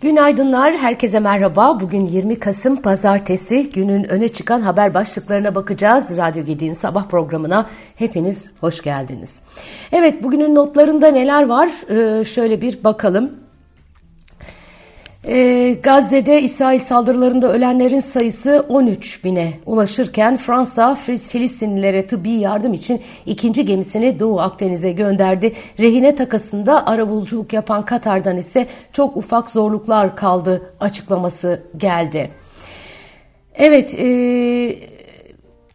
Günaydınlar, herkese merhaba. Bugün 20 Kasım Pazartesi. Günün öne çıkan haber başlıklarına bakacağız. Radyo Gedi'nin sabah programına hepiniz hoş geldiniz. Evet, bugünün notlarında neler var? Ee, şöyle bir bakalım. Ee, Gazze'de İsrail saldırılarında ölenlerin sayısı 13 bine ulaşırken Fransa Filistinlilere tıbbi yardım için ikinci gemisini Doğu Akdeniz'e gönderdi. Rehine takasında arabuluculuk yapan Katar'dan ise çok ufak zorluklar kaldı açıklaması geldi. Evet, e,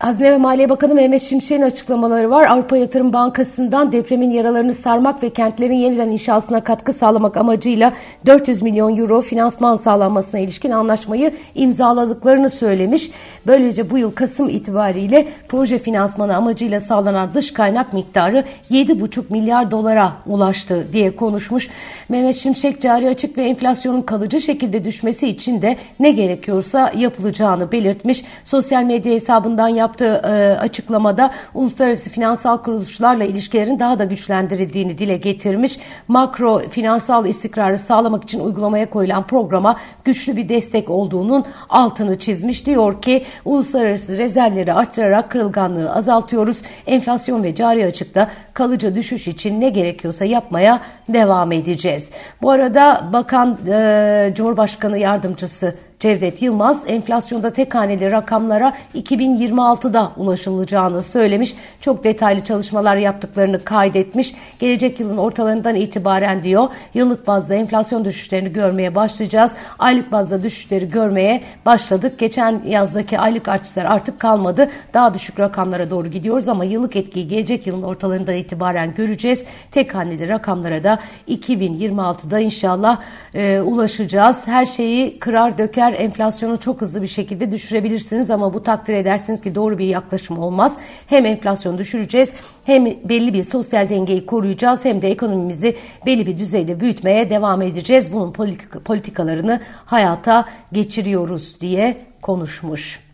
Hazine ve Maliye Bakanı Mehmet Şimşek'in açıklamaları var. Avrupa Yatırım Bankası'ndan depremin yaralarını sarmak ve kentlerin yeniden inşasına katkı sağlamak amacıyla 400 milyon euro finansman sağlanmasına ilişkin anlaşmayı imzaladıklarını söylemiş. Böylece bu yıl Kasım itibariyle proje finansmanı amacıyla sağlanan dış kaynak miktarı 7,5 milyar dolara ulaştı diye konuşmuş. Mehmet Şimşek cari açık ve enflasyonun kalıcı şekilde düşmesi için de ne gerekiyorsa yapılacağını belirtmiş. Sosyal medya hesabından yaptığı yaptığı e, açıklamada uluslararası finansal kuruluşlarla ilişkilerin daha da güçlendirildiğini dile getirmiş. Makro finansal istikrarı sağlamak için uygulamaya koyulan programa güçlü bir destek olduğunun altını çizmiş. Diyor ki uluslararası rezervleri arttırarak kırılganlığı azaltıyoruz. Enflasyon ve cari açıkta kalıcı düşüş için ne gerekiyorsa yapmaya devam edeceğiz. Bu arada Bakan e, Cumhurbaşkanı Yardımcısı Cevdet Yılmaz enflasyonda tek haneli rakamlara 2026'da ulaşılacağını söylemiş. Çok detaylı çalışmalar yaptıklarını kaydetmiş. Gelecek yılın ortalarından itibaren diyor yıllık bazda enflasyon düşüşlerini görmeye başlayacağız. Aylık bazda düşüşleri görmeye başladık. Geçen yazdaki aylık artışlar artık kalmadı. Daha düşük rakamlara doğru gidiyoruz ama yıllık etkiyi gelecek yılın ortalarından itibaren göreceğiz. Tek haneli rakamlara da 2026'da inşallah e, ulaşacağız. Her şeyi kırar döker enflasyonu çok hızlı bir şekilde düşürebilirsiniz ama bu takdir edersiniz ki doğru bir yaklaşım olmaz. Hem enflasyonu düşüreceğiz hem belli bir sosyal dengeyi koruyacağız hem de ekonomimizi belli bir düzeyde büyütmeye devam edeceğiz. Bunun politikalarını hayata geçiriyoruz diye konuşmuş.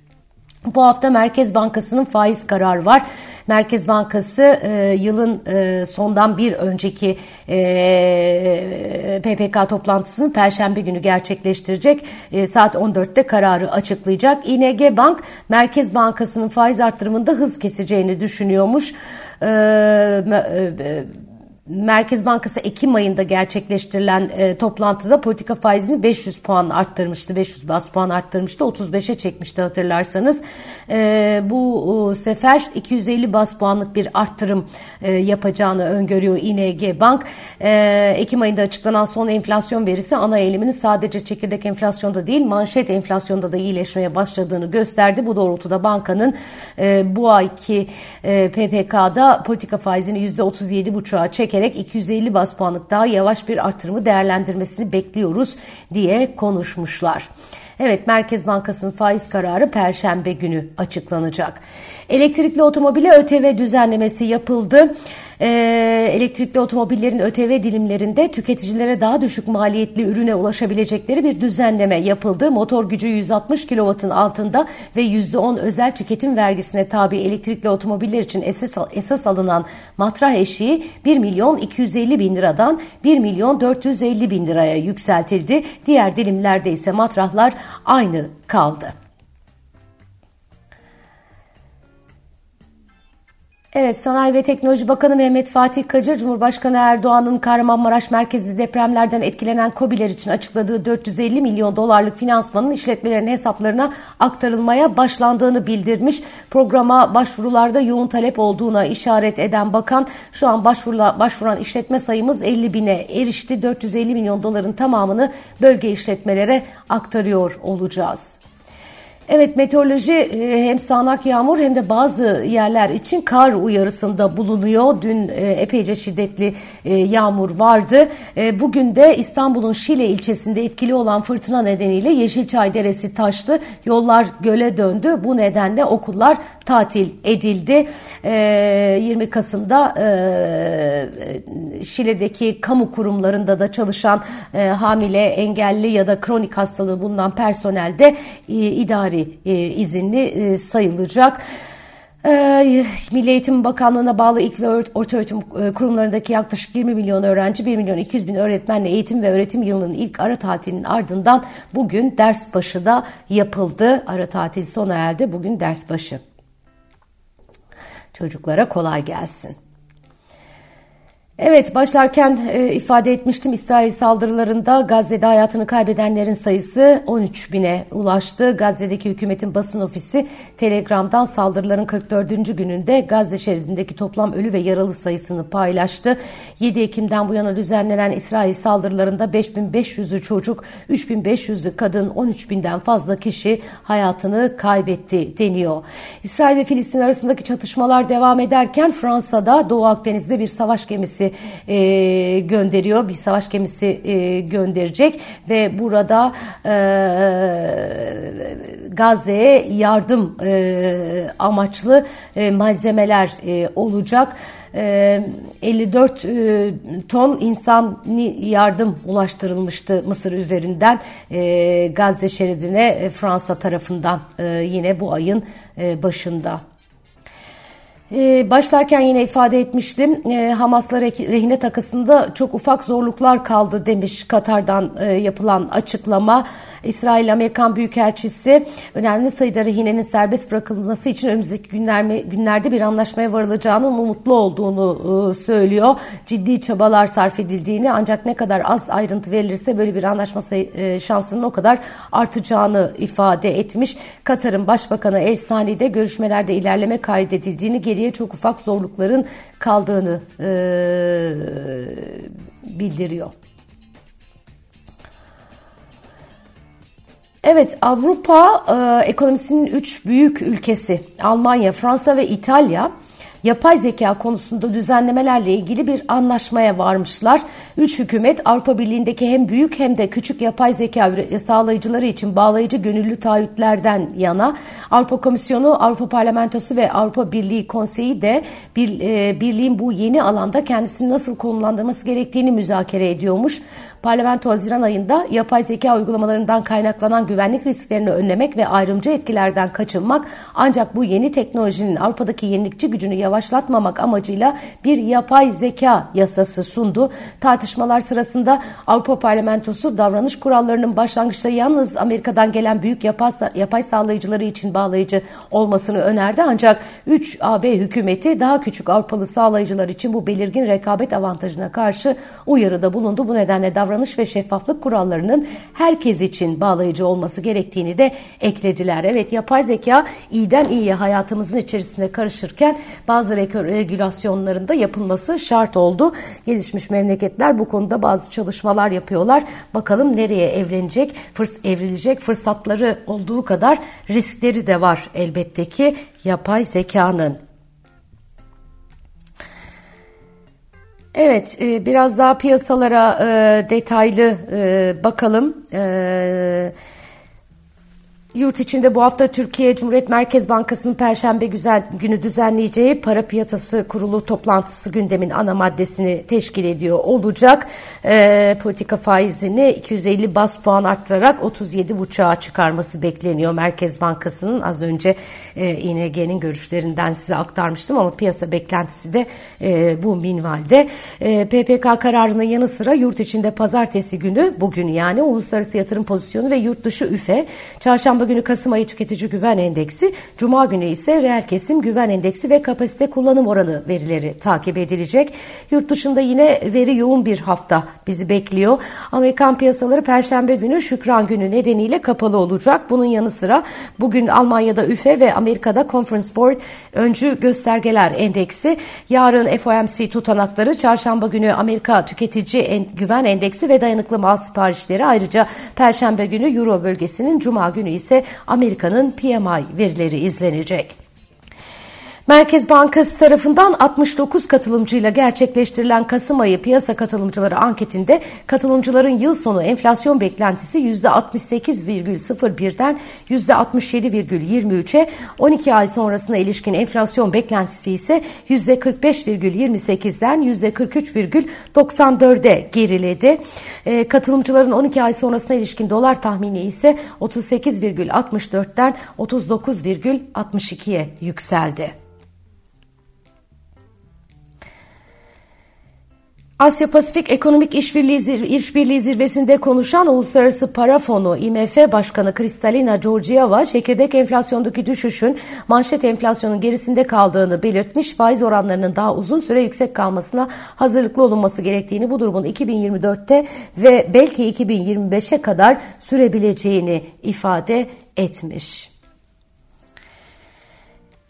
Bu hafta Merkez Bankası'nın faiz kararı var. Merkez Bankası e, yılın e, sondan bir önceki e, PPK toplantısını Perşembe günü gerçekleştirecek. E, saat 14'te kararı açıklayacak. İNG Bank Merkez Bankası'nın faiz arttırımında hız keseceğini düşünüyormuş. E, e, Merkez Bankası Ekim ayında gerçekleştirilen e, toplantıda politika faizini 500 puan arttırmıştı. 500 bas puan arttırmıştı. 35'e çekmişti hatırlarsanız. E, bu e, sefer 250 bas puanlık bir arttırım e, yapacağını öngörüyor İNG Bank. E, Ekim ayında açıklanan son enflasyon verisi ana eğiliminin sadece çekirdek enflasyonda değil manşet enflasyonda da iyileşmeye başladığını gösterdi. Bu doğrultuda bankanın e, bu ayki e, PPK'da politika faizini %37,5'a çekerek çekerek 250 bas puanlık daha yavaş bir artırımı değerlendirmesini bekliyoruz diye konuşmuşlar. Evet Merkez Bankası'nın faiz kararı Perşembe günü açıklanacak. Elektrikli otomobile ÖTV düzenlemesi yapıldı e, elektrikli otomobillerin ÖTV dilimlerinde tüketicilere daha düşük maliyetli ürüne ulaşabilecekleri bir düzenleme yapıldı. Motor gücü 160 kW'ın altında ve %10 özel tüketim vergisine tabi elektrikli otomobiller için esas, esas alınan matrah eşiği 1 milyon 250 bin liradan 1 milyon 450 bin liraya yükseltildi. Diğer dilimlerde ise matrahlar aynı kaldı. Evet, Sanayi ve Teknoloji Bakanı Mehmet Fatih Kacır, Cumhurbaşkanı Erdoğan'ın Kahramanmaraş merkezli depremlerden etkilenen KOBİ'ler için açıkladığı 450 milyon dolarlık finansmanın işletmelerin hesaplarına aktarılmaya başlandığını bildirmiş. Programa başvurularda yoğun talep olduğuna işaret eden bakan, şu an başvuran işletme sayımız 50 bine erişti. 450 milyon doların tamamını bölge işletmelere aktarıyor olacağız. Evet meteoroloji e, hem sağanak yağmur hem de bazı yerler için kar uyarısında bulunuyor. Dün e, epeyce şiddetli e, yağmur vardı. Bugün de İstanbul'un Şile ilçesinde etkili olan fırtına nedeniyle Yeşilçay Deresi taştı. Yollar göle döndü. Bu nedenle okullar tatil edildi. 20 Kasım'da Şile'deki kamu kurumlarında da çalışan hamile, engelli ya da kronik hastalığı bulunan personel de idari e, izinli e, sayılacak. Ee, Milli Eğitim Bakanlığı'na bağlı ilk ve orta öğretim e, kurumlarındaki yaklaşık 20 milyon öğrenci, 1 milyon 200 bin öğretmenle eğitim ve öğretim yılının ilk ara tatilinin ardından bugün ders başı da yapıldı. Ara tatil sona erdi. Bugün ders başı. Çocuklara kolay gelsin. Evet başlarken e, ifade etmiştim İsrail saldırılarında Gazze'de hayatını kaybedenlerin sayısı 13 bine ulaştı. Gazze'deki hükümetin basın ofisi Telegram'dan saldırıların 44. gününde Gazze şeridindeki toplam ölü ve yaralı sayısını paylaştı. 7 Ekim'den bu yana düzenlenen İsrail saldırılarında 5500'ü çocuk, 3500'ü kadın, 13 binden fazla kişi hayatını kaybetti deniyor. İsrail ve Filistin arasındaki çatışmalar devam ederken Fransa'da Doğu Akdeniz'de bir savaş gemisi e, gönderiyor. Bir savaş gemisi e, gönderecek ve burada e, Gazze'ye yardım e, amaçlı e, malzemeler e, olacak. 54 e, e, ton insan yardım ulaştırılmıştı Mısır üzerinden e, Gazze şeridine Fransa tarafından yine bu ayın başında. Ee, başlarken yine ifade etmiştim. Ee, Hamas'la rehine takısında çok ufak zorluklar kaldı demiş Katar'dan e, yapılan açıklama. İsrail Amerikan Büyükelçisi önemli sayıda rehinenin serbest bırakılması için önümüzdeki günler, günlerde bir anlaşmaya varılacağının umutlu olduğunu e, söylüyor. Ciddi çabalar sarf edildiğini ancak ne kadar az ayrıntı verilirse böyle bir anlaşma e, şansının o kadar artacağını ifade etmiş. Katar'ın Başbakanı El Sani'de görüşmelerde ilerleme kaydedildiğini, geriye çok ufak zorlukların kaldığını e, bildiriyor. Evet Avrupa e, ekonomisinin üç büyük ülkesi Almanya, Fransa ve İtalya yapay zeka konusunda düzenlemelerle ilgili bir anlaşmaya varmışlar. Üç hükümet Avrupa Birliği'ndeki hem büyük hem de küçük yapay zeka sağlayıcıları için bağlayıcı gönüllü taahhütlerden yana Avrupa Komisyonu, Avrupa Parlamentosu ve Avrupa Birliği Konseyi de bir, e, birliğin bu yeni alanda kendisini nasıl konumlandırması gerektiğini müzakere ediyormuş. Parlamento Haziran ayında yapay zeka uygulamalarından kaynaklanan güvenlik risklerini önlemek ve ayrımcı etkilerden kaçınmak ancak bu yeni teknolojinin Avrupa'daki yenilikçi gücünü yavaşlatmamak amacıyla bir yapay zeka yasası sundu. Tartışmalar sırasında Avrupa Parlamentosu davranış kurallarının başlangıçta yalnız Amerika'dan gelen büyük yapay, yapay sağlayıcıları için bağlayıcı olmasını önerdi ancak 3 AB hükümeti daha küçük Avrupalı sağlayıcılar için bu belirgin rekabet avantajına karşı uyarıda bulundu. Bu nedenle davranış ve şeffaflık kurallarının herkes için bağlayıcı olması gerektiğini de eklediler. Evet yapay zeka iyiden iyiye hayatımızın içerisinde karışırken bazı regülasyonların da yapılması şart oldu. Gelişmiş memleketler bu konuda bazı çalışmalar yapıyorlar. Bakalım nereye evlenecek, fırs evrilecek fırsatları olduğu kadar riskleri de var elbette ki yapay zekanın. Evet, e, biraz daha piyasalara e, detaylı e, bakalım. Yurt içinde bu hafta Türkiye Cumhuriyet Merkez Bankası'nın Perşembe günü düzenleyeceği para piyasası kurulu toplantısı gündemin ana maddesini teşkil ediyor olacak. E, politika faizini 250 bas puan arttırarak 37,5'a çıkarması bekleniyor Merkez Bankası'nın. Az önce e, İNG'nin görüşlerinden size aktarmıştım ama piyasa beklentisi de e, bu minvalde. E, PPK kararının yanı sıra yurt içinde pazartesi günü bugün yani uluslararası yatırım pozisyonu ve yurt dışı üfe çarşamba Çarşamba günü Kasım ayı tüketici güven endeksi, Cuma günü ise reel kesim güven endeksi ve kapasite kullanım oranı verileri takip edilecek. Yurt dışında yine veri yoğun bir hafta bizi bekliyor. Amerikan piyasaları Perşembe günü Şükran günü nedeniyle kapalı olacak. Bunun yanı sıra bugün Almanya'da üfe ve Amerika'da Conference Board öncü göstergeler endeksi. Yarın FOMC tutanakları, çarşamba günü Amerika tüketici en, güven endeksi ve dayanıklı mal siparişleri ayrıca Perşembe günü Euro bölgesinin Cuma günü ise ise Amerika'nın PMI verileri izlenecek. Merkez Bankası tarafından 69 katılımcıyla gerçekleştirilen Kasım ayı piyasa katılımcıları anketinde katılımcıların yıl sonu enflasyon beklentisi %68,01'den %67,23'e, 12 ay sonrasına ilişkin enflasyon beklentisi ise %45,28'den %43,94'e geriledi. E, katılımcıların 12 ay sonrasına ilişkin dolar tahmini ise 38,64'ten 39,62'ye yükseldi. Asya Pasifik Ekonomik İşbirliği, Zirvesi'nde konuşan Uluslararası Para Fonu IMF Başkanı Kristalina Georgieva, çekirdek enflasyondaki düşüşün manşet enflasyonun gerisinde kaldığını belirtmiş, faiz oranlarının daha uzun süre yüksek kalmasına hazırlıklı olunması gerektiğini, bu durumun 2024'te ve belki 2025'e kadar sürebileceğini ifade etmiş.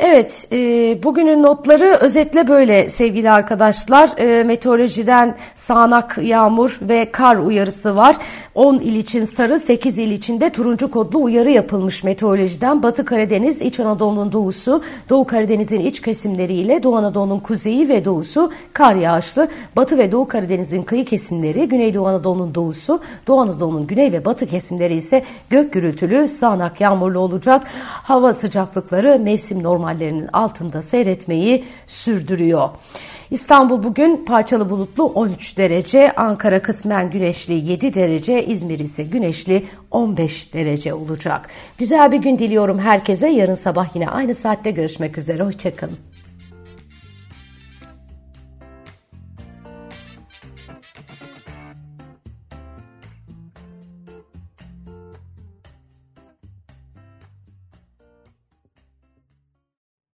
Evet, e, bugünün notları özetle böyle sevgili arkadaşlar. E, meteorolojiden sağanak yağmur ve kar uyarısı var. 10 il için sarı, 8 il için de turuncu kodlu uyarı yapılmış meteorolojiden. Batı Karadeniz, İç Anadolu'nun doğusu, Doğu Karadeniz'in iç kesimleriyle Doğu Anadolu'nun kuzeyi ve doğusu kar yağışlı. Batı ve Doğu Karadeniz'in kıyı kesimleri, Güneydoğu Anadolu'nun doğusu, Doğu Anadolu'nun güney ve batı kesimleri ise gök gürültülü, sağanak yağmurlu olacak. Hava sıcaklıkları mevsim normal ihtimallerinin altında seyretmeyi sürdürüyor. İstanbul bugün parçalı bulutlu 13 derece, Ankara kısmen güneşli 7 derece, İzmir ise güneşli 15 derece olacak. Güzel bir gün diliyorum herkese. Yarın sabah yine aynı saatte görüşmek üzere. Hoşçakalın.